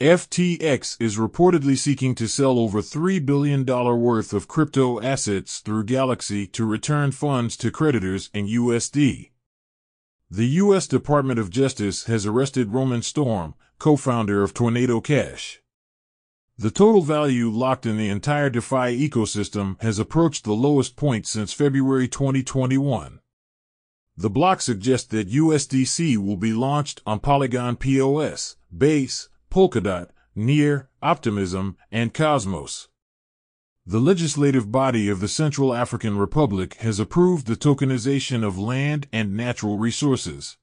FTX is reportedly seeking to sell over $3 billion worth of crypto assets through Galaxy to return funds to creditors in USD. The U.S. Department of Justice has arrested Roman Storm, co-founder of Tornado Cash. The total value locked in the entire DeFi ecosystem has approached the lowest point since February 2021. The block suggests that USDC will be launched on Polygon POS, Base, Polkadot, Near, Optimism, and Cosmos. The legislative body of the Central African Republic has approved the tokenization of land and natural resources.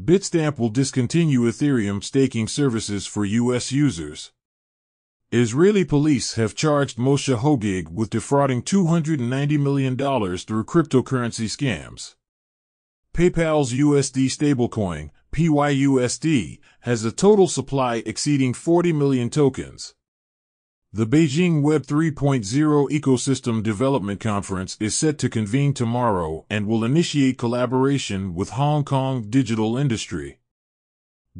Bitstamp will discontinue Ethereum staking services for U.S. users. Israeli police have charged Moshe Hogeg with defrauding $290 million through cryptocurrency scams. PayPal's USD stablecoin, PYUSD, has a total supply exceeding 40 million tokens. The Beijing Web 3.0 Ecosystem Development Conference is set to convene tomorrow and will initiate collaboration with Hong Kong digital industry.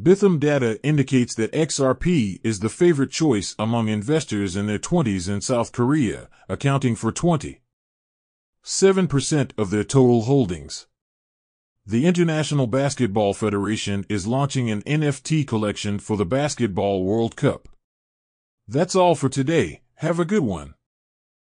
Bithumb data indicates that XRP is the favorite choice among investors in their 20s in South Korea, accounting for 27% of their total holdings. The International Basketball Federation is launching an NFT collection for the Basketball World Cup. That's all for today. Have a good one.